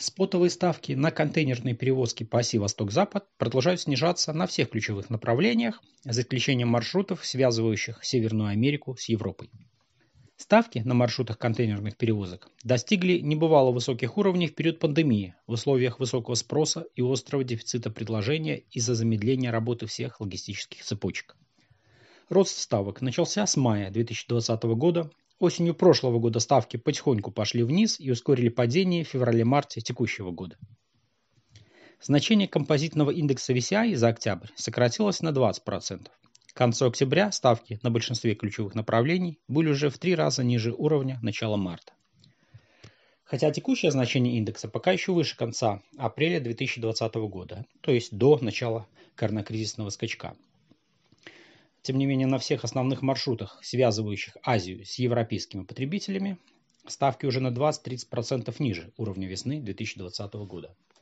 Спотовые ставки на контейнерные перевозки по оси Восток-Запад продолжают снижаться на всех ключевых направлениях, за исключением маршрутов, связывающих Северную Америку с Европой. Ставки на маршрутах контейнерных перевозок достигли небывало высоких уровней в период пандемии в условиях высокого спроса и острого дефицита предложения из-за замедления работы всех логистических цепочек. Рост ставок начался с мая 2020 года Осенью прошлого года ставки потихоньку пошли вниз и ускорили падение в феврале-марте текущего года. Значение композитного индекса VCI за октябрь сократилось на 20%. К концу октября ставки на большинстве ключевых направлений были уже в три раза ниже уровня начала марта. Хотя текущее значение индекса пока еще выше конца апреля 2020 года, то есть до начала коронакризисного скачка – тем не менее, на всех основных маршрутах, связывающих Азию с европейскими потребителями, ставки уже на 20-30% ниже уровня весны 2020 года.